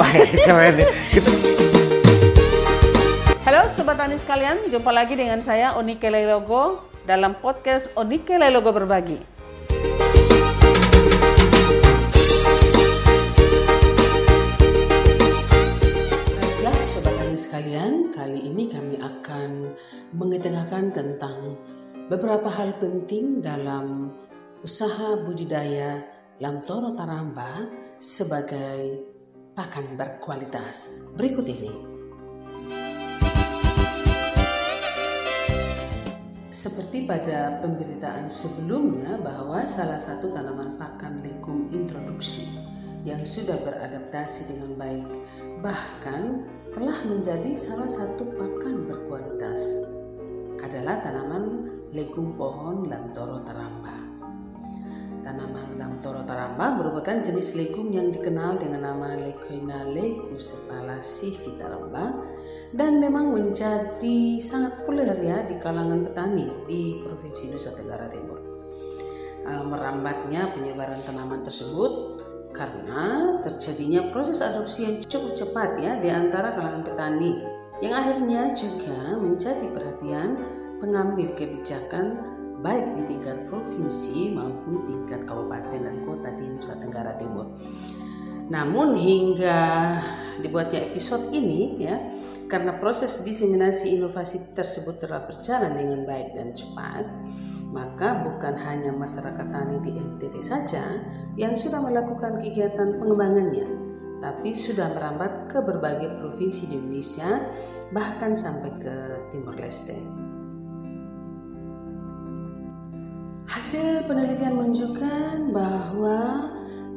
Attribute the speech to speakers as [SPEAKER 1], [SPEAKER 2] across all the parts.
[SPEAKER 1] Wah, keren
[SPEAKER 2] Halo Sobat Tani sekalian, jumpa lagi dengan saya Onike Lelogo dalam podcast Onike Lelogo Berbagi.
[SPEAKER 3] Baiklah Sobat Tani sekalian, kali ini kami akan mengetengahkan tentang beberapa hal penting dalam usaha budidaya Lamtoro Taramba sebagai pakan berkualitas. Berikut ini. Seperti pada pemberitaan sebelumnya bahwa salah satu tanaman pakan legum introduksi yang sudah beradaptasi dengan baik bahkan telah menjadi salah satu pakan berkualitas adalah tanaman legum pohon Lamtoro taramba. Tanaman Lamtoro taramba merupakan jenis legum yang dikenal dengan nama Lecoina lecusepalaceae taramba dan memang menjadi sangat populer ya di kalangan petani di Provinsi Nusa Tenggara Timur. Uh, merambatnya penyebaran tanaman tersebut karena terjadinya proses adopsi yang cukup cepat ya di antara kalangan petani yang akhirnya juga menjadi perhatian pengambil kebijakan baik di tingkat provinsi maupun tingkat kabupaten dan kota di Nusa Tenggara Timur. Namun hingga dibuatnya episode ini ya karena proses diseminasi inovasi tersebut telah berjalan dengan baik dan cepat, maka bukan hanya masyarakat tani di NTT saja yang sudah melakukan kegiatan pengembangannya, tapi sudah merambat ke berbagai provinsi di Indonesia, bahkan sampai ke Timor Leste. Hasil penelitian menunjukkan bahwa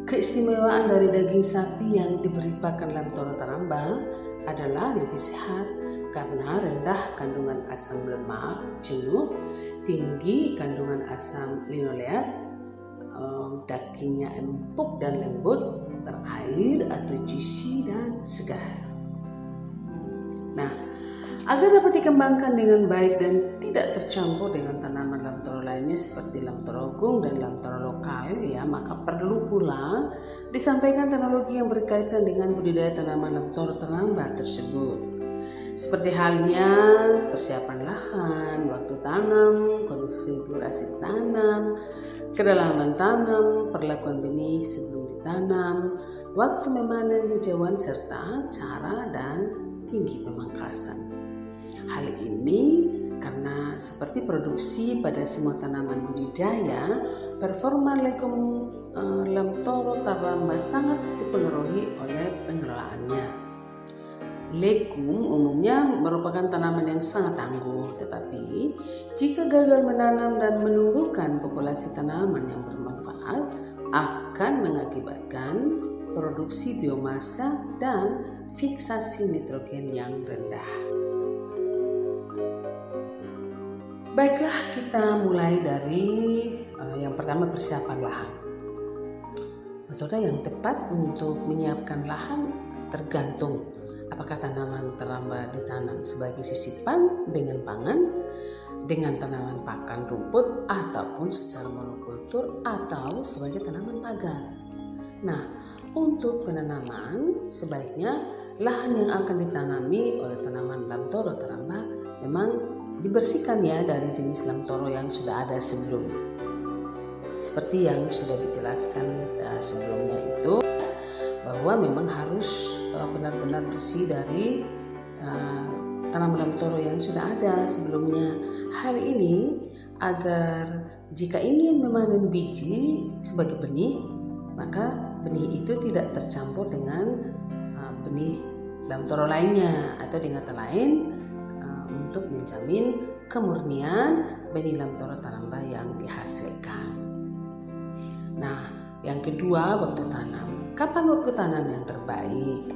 [SPEAKER 3] keistimewaan dari daging sapi yang diberi pakan lamtoro taramba adalah lebih sehat karena rendah kandungan asam lemak jenuh, tinggi kandungan asam linoleat, dagingnya empuk dan lembut, berair atau juicy dan segar. Agar dapat dikembangkan dengan baik dan tidak tercampur dengan tanaman lamtoro lainnya seperti lamtoro gung dan lamtoro lokal ya, maka perlu pula disampaikan teknologi yang berkaitan dengan budidaya tanaman lamtoro taramba tersebut. Seperti halnya persiapan lahan, waktu tanam, konfigurasi tanam, kedalaman tanam, perlakuan benih sebelum ditanam, waktu memanen hijauan serta cara dan tinggi pemangkasan. Hal ini karena seperti produksi pada semua tanaman budidaya, performa legum uh, lamtoro taramba sangat dipengaruhi oleh pengelolaannya. Legum umumnya merupakan tanaman yang sangat tangguh, tetapi jika gagal menanam dan menumbuhkan populasi tanaman yang bermanfaat, akan mengakibatkan produksi biomasa dan fiksasi nitrogen yang rendah. Baiklah, kita mulai dari uh, yang pertama persiapan lahan. Metode yang tepat untuk menyiapkan lahan tergantung apakah tanaman teramba ditanam sebagai sisipan dengan pangan, dengan tanaman pakan rumput ataupun secara monokultur atau sebagai tanaman pagar. Nah, untuk penanaman sebaiknya lahan yang akan ditanami oleh tanaman lamtoro teramba memang dibersihkan ya dari jenis lamtoro yang sudah ada sebelumnya. Seperti yang sudah dijelaskan uh, sebelumnya itu bahwa memang harus uh, benar-benar bersih dari uh, tanaman lamtoro yang sudah ada sebelumnya. Hal ini agar jika ingin memanen biji sebagai benih, maka benih itu tidak tercampur dengan benih lamtoro lainnya atau dengan kata lain untuk menjamin kemurnian benih lamtoro taramba yang dihasilkan. Nah, yang kedua waktu tanam. Kapan waktu tanam yang terbaik?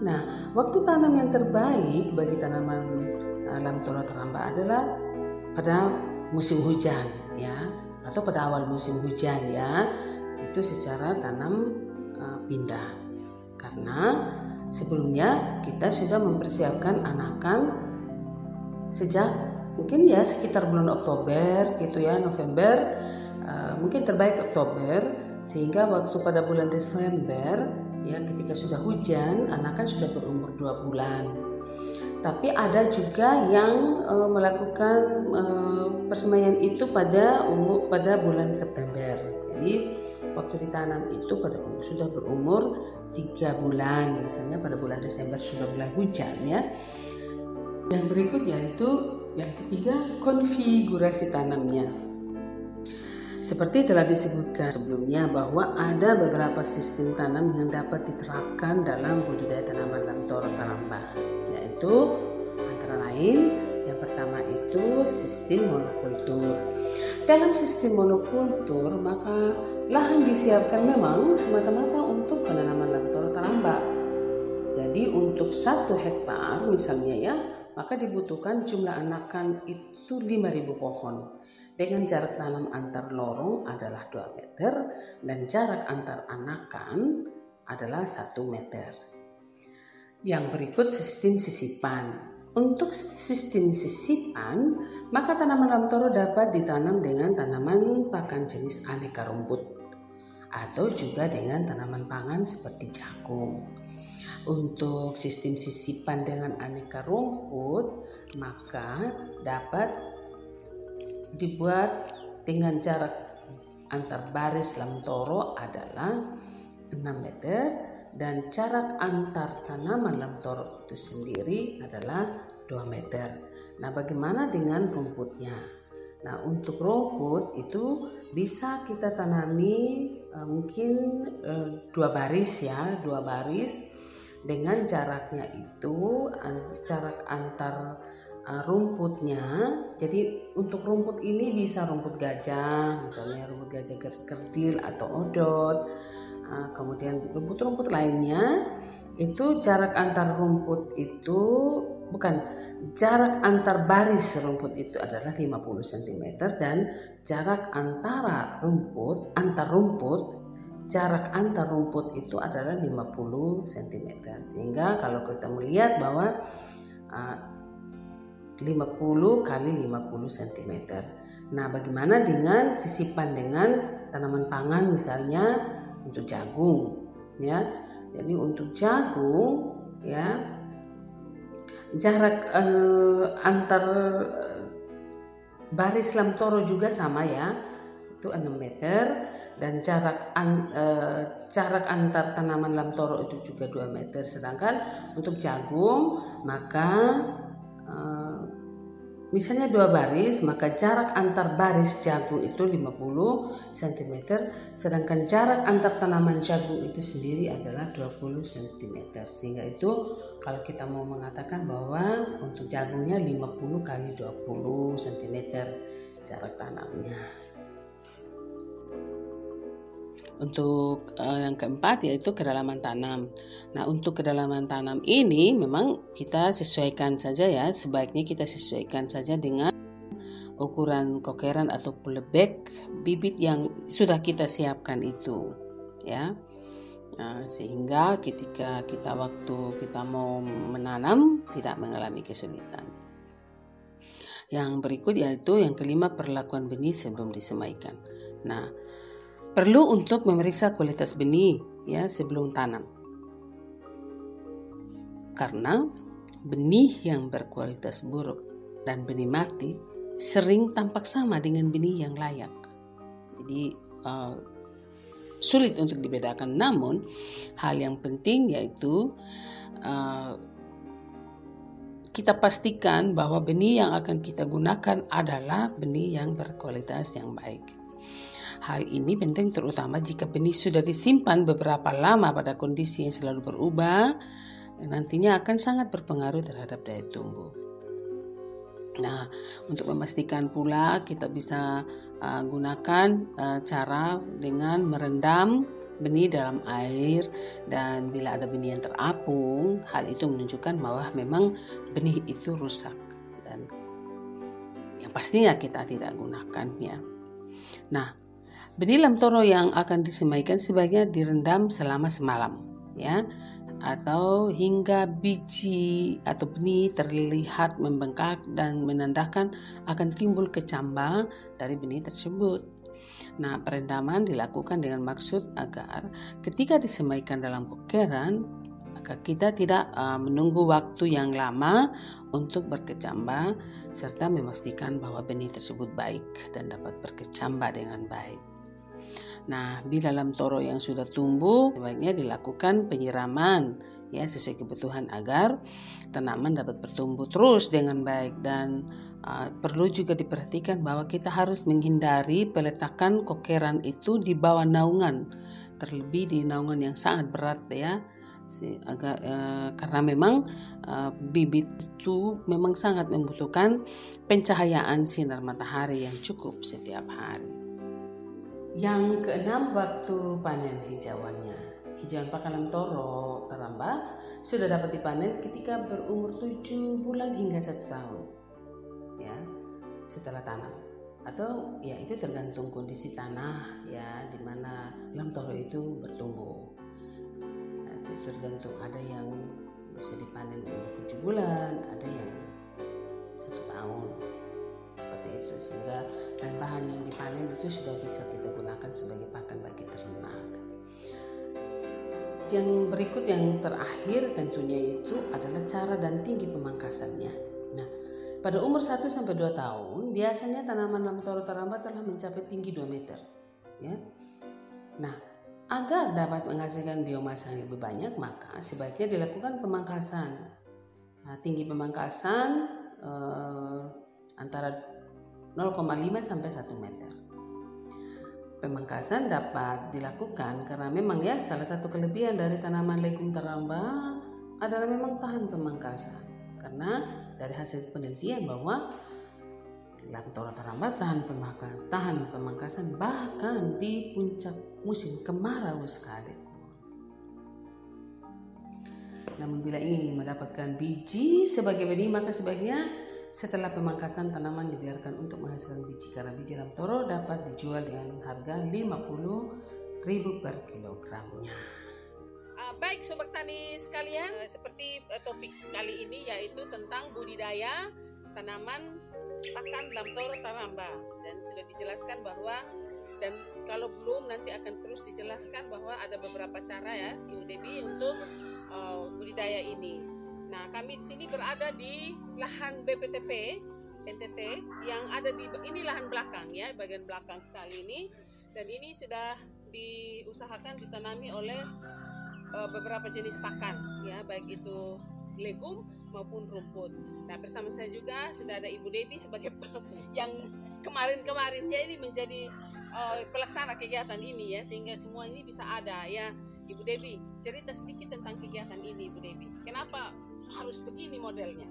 [SPEAKER 3] Nah, waktu tanam yang terbaik bagi tanaman uh, lamtoro taramba adalah pada musim hujan ya atau pada awal musim hujan ya. Itu secara tanam uh, pindah. Karena sebelumnya kita sudah mempersiapkan anakan sejak mungkin ya sekitar bulan Oktober gitu ya November uh, mungkin terbaik Oktober sehingga waktu pada bulan Desember ya ketika sudah hujan anakan sudah berumur dua bulan. Tapi ada juga yang e, melakukan e, persemaian itu pada umur pada bulan September. Jadi waktu ditanam itu pada umur, sudah berumur tiga bulan. Misalnya pada bulan Desember sudah mulai hujan ya yang berikut yaitu yang ketiga konfigurasi tanamnya seperti telah disebutkan sebelumnya bahwa ada beberapa sistem tanam yang dapat diterapkan dalam budidaya tanaman dalam toro taramba, yaitu antara lain yang pertama itu sistem monokultur. Dalam sistem monokultur maka lahan disiapkan memang semata-mata untuk penanaman dalam toro taramba. Jadi untuk satu hektar misalnya ya, maka dibutuhkan jumlah anakan itu 5000 pohon dengan jarak tanam antar lorong adalah 2 meter dan jarak antar anakan adalah 1 meter. Yang berikut sistem sisipan. Untuk sistem sisipan, maka tanaman lamtoro dapat ditanam dengan tanaman pakan jenis aneka rumput atau juga dengan tanaman pangan seperti jagung. Untuk sistem sisipan dengan aneka rumput, maka dapat dibuat dengan jarak antar baris lamtoro adalah 6 meter dan jarak antar tanaman lamtoro itu sendiri adalah 2 meter. Nah, bagaimana dengan rumputnya? Nah, untuk rumput itu bisa kita tanami uh, mungkin uh, dua baris ya, dua baris dengan jaraknya itu jarak antar uh, rumputnya. Jadi untuk rumput ini bisa rumput gajah, misalnya rumput gajah kerdil atau odot. Uh, kemudian rumput-rumput lainnya itu jarak antar rumput itu bukan jarak antar baris rumput itu adalah 50 cm dan jarak antara rumput antar rumput jarak antar rumput itu adalah 50 cm sehingga kalau kita melihat bahwa uh, 50 kali 50 cm. Nah, bagaimana dengan sisipan dengan tanaman pangan misalnya untuk jagung ya. Jadi untuk jagung ya jarak eh, antar eh, baris lamtoro juga sama ya itu 6 meter dan jarak an, eh, jarak antar tanaman lamtoro itu juga 2 meter. Sedangkan untuk jagung maka Eh, misalnya dua baris maka jarak antar baris jagung itu 50 cm sedangkan jarak antar tanaman jagung itu sendiri adalah 20 cm sehingga itu kalau kita mau mengatakan bahwa untuk jagungnya 50 kali 20 cm jarak tanamnya untuk uh, yang keempat yaitu kedalaman tanam. Nah, untuk kedalaman tanam ini memang kita sesuaikan saja ya, sebaiknya kita sesuaikan saja dengan ukuran kokeran atau pelebek bibit yang sudah kita siapkan itu, ya. Nah, sehingga ketika kita waktu kita mau menanam tidak mengalami kesulitan. Yang berikut yaitu yang kelima perlakuan benih sebelum disemaikan. Nah, Perlu untuk memeriksa kualitas benih ya sebelum tanam. Karena benih yang berkualitas buruk dan benih mati sering tampak sama dengan benih yang layak. Jadi uh, sulit untuk dibedakan. Namun hal yang penting yaitu uh, kita pastikan bahwa benih yang akan kita gunakan adalah benih yang berkualitas yang baik. Hal ini penting terutama jika benih sudah disimpan beberapa lama pada kondisi yang selalu berubah, nantinya akan sangat berpengaruh terhadap daya tumbuh. Nah, untuk memastikan pula kita bisa uh, gunakan uh, cara dengan merendam benih dalam air dan bila ada benih yang terapung, hal itu menunjukkan bahwa memang benih itu rusak dan yang pastinya kita tidak gunakannya. Nah, Benih lamtoro yang akan disemaikan sebaiknya direndam selama semalam ya atau hingga biji atau benih terlihat membengkak dan menandakan akan timbul kecambang dari benih tersebut. Nah, perendaman dilakukan dengan maksud agar ketika disemaikan dalam kokeran, maka kita tidak uh, menunggu waktu yang lama untuk berkecambah serta memastikan bahwa benih tersebut baik dan dapat berkecambah dengan baik. Nah, bila dalam toro yang sudah tumbuh, sebaiknya dilakukan penyiraman ya sesuai kebutuhan agar tanaman dapat bertumbuh terus dengan baik dan uh, perlu juga diperhatikan bahwa kita harus menghindari peletakan kokeran itu di bawah naungan terlebih di naungan yang sangat berat ya si agak uh, karena memang uh, bibit itu memang sangat membutuhkan pencahayaan sinar matahari yang cukup setiap hari. Yang keenam waktu panen hijauannya. Hijauan pakalan toro taramba sudah dapat dipanen ketika berumur 7 bulan hingga satu tahun. Ya, setelah tanam atau ya itu tergantung kondisi tanah ya di mana lam toro itu bertumbuh tergantung ada yang bisa dipanen umur 7 bulan ada yang satu tahun seperti itu sehingga dan bahan yang dipanen itu sudah bisa kita gunakan sebagai pakan bagi ternak. Yang berikut yang terakhir tentunya itu adalah cara dan tinggi pemangkasannya. Nah pada umur 1 sampai 2 tahun biasanya tanaman lamtoro taramba telah mencapai tinggi 2 meter ya. Nah Agar dapat menghasilkan biomasa yang lebih banyak, maka sebaiknya dilakukan pemangkasan. Nah, tinggi pemangkasan eh, antara 0,5 sampai 1 meter. Pemangkasan dapat dilakukan karena memang ya salah satu kelebihan dari tanaman legum teramba adalah memang tahan pemangkasan. Karena dari hasil penelitian bahwa Lamtora terlambat tahan pemangkasan, tahan pemangkasan bahkan di puncak musim kemarau sekalipun. Namun bila ingin mendapatkan biji sebagai benih maka sebaiknya setelah pemangkasan tanaman dibiarkan untuk menghasilkan biji karena biji lamtoro dapat dijual dengan harga 50.000 per kilogramnya.
[SPEAKER 2] Uh, baik sobat tani sekalian, uh, seperti uh, topik kali ini yaitu tentang budidaya tanaman pakan lamtoro taramba dan sudah dijelaskan bahwa dan kalau belum nanti akan terus dijelaskan bahwa ada beberapa cara ya Ibu Debi untuk uh, budidaya ini. Nah kami di sini berada di lahan BPTP NTT yang ada di ini lahan belakang ya bagian belakang sekali ini dan ini sudah diusahakan ditanami oleh uh, beberapa jenis pakan ya baik itu legum maupun rumput. Nah bersama saya juga sudah ada Ibu Devi sebagai yang kemarin-kemarin ya ini menjadi uh, pelaksana kegiatan ini ya sehingga semua ini bisa ada ya Ibu Devi cerita sedikit tentang kegiatan ini Ibu Devi. Kenapa harus begini modelnya?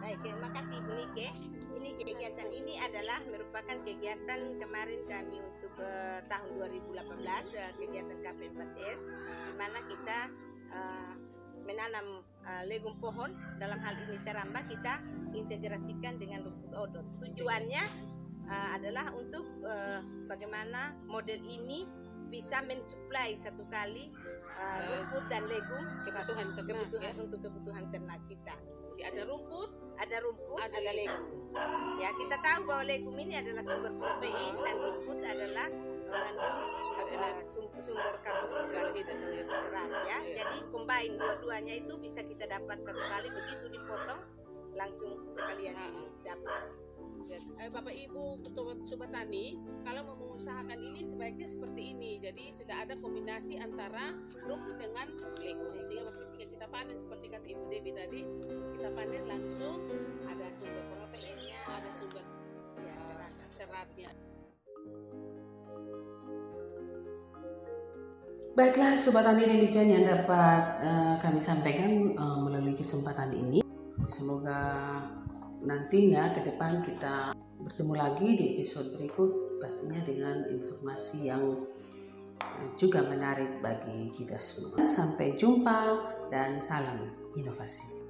[SPEAKER 1] Baik, terima kasih Ibu Nike. Ini kegiatan ini adalah merupakan kegiatan kemarin kami untuk uh, tahun 2018 uh, kegiatan KP4S di mana kita uh, menanam uh, legum pohon dalam hal ini teramba kita integrasikan dengan rumput odot tujuannya uh, adalah untuk uh, bagaimana model ini bisa mensuplai satu kali uh, rumput dan legum
[SPEAKER 2] kebutuhan ternak,
[SPEAKER 1] kebutuhan
[SPEAKER 2] ya?
[SPEAKER 1] untuk kebutuhan ternak kita.
[SPEAKER 2] Jadi ada rumput
[SPEAKER 1] ada rumput
[SPEAKER 2] ada,
[SPEAKER 1] ada legum ya kita tahu bahwa legum ini adalah sumber protein dan rumput adalah mengandung uh, sumber karbohidrat serat ya. Jadi combine dua-duanya itu bisa kita dapat satu kali. Begitu dipotong langsung sekalian dapat.
[SPEAKER 2] Ya. Eh, Bapak Ibu Sobat, Sobat Tani, kalau mau mengusahakan ini sebaiknya seperti ini. Jadi sudah ada kombinasi antara rumput dengan lego. Sehingga ketika kita panen seperti kata Ibu Dewi tadi, kita panen langsung ada sumber proteinnya, ada sumber ya, serat, seratnya.
[SPEAKER 3] Baiklah Sobat Tani demikian yang dapat uh, kami sampaikan uh, melalui kesempatan ini. Semoga nantinya ke depan kita bertemu lagi di episode berikut pastinya dengan informasi yang juga menarik bagi kita semua. Sampai jumpa dan salam inovasi.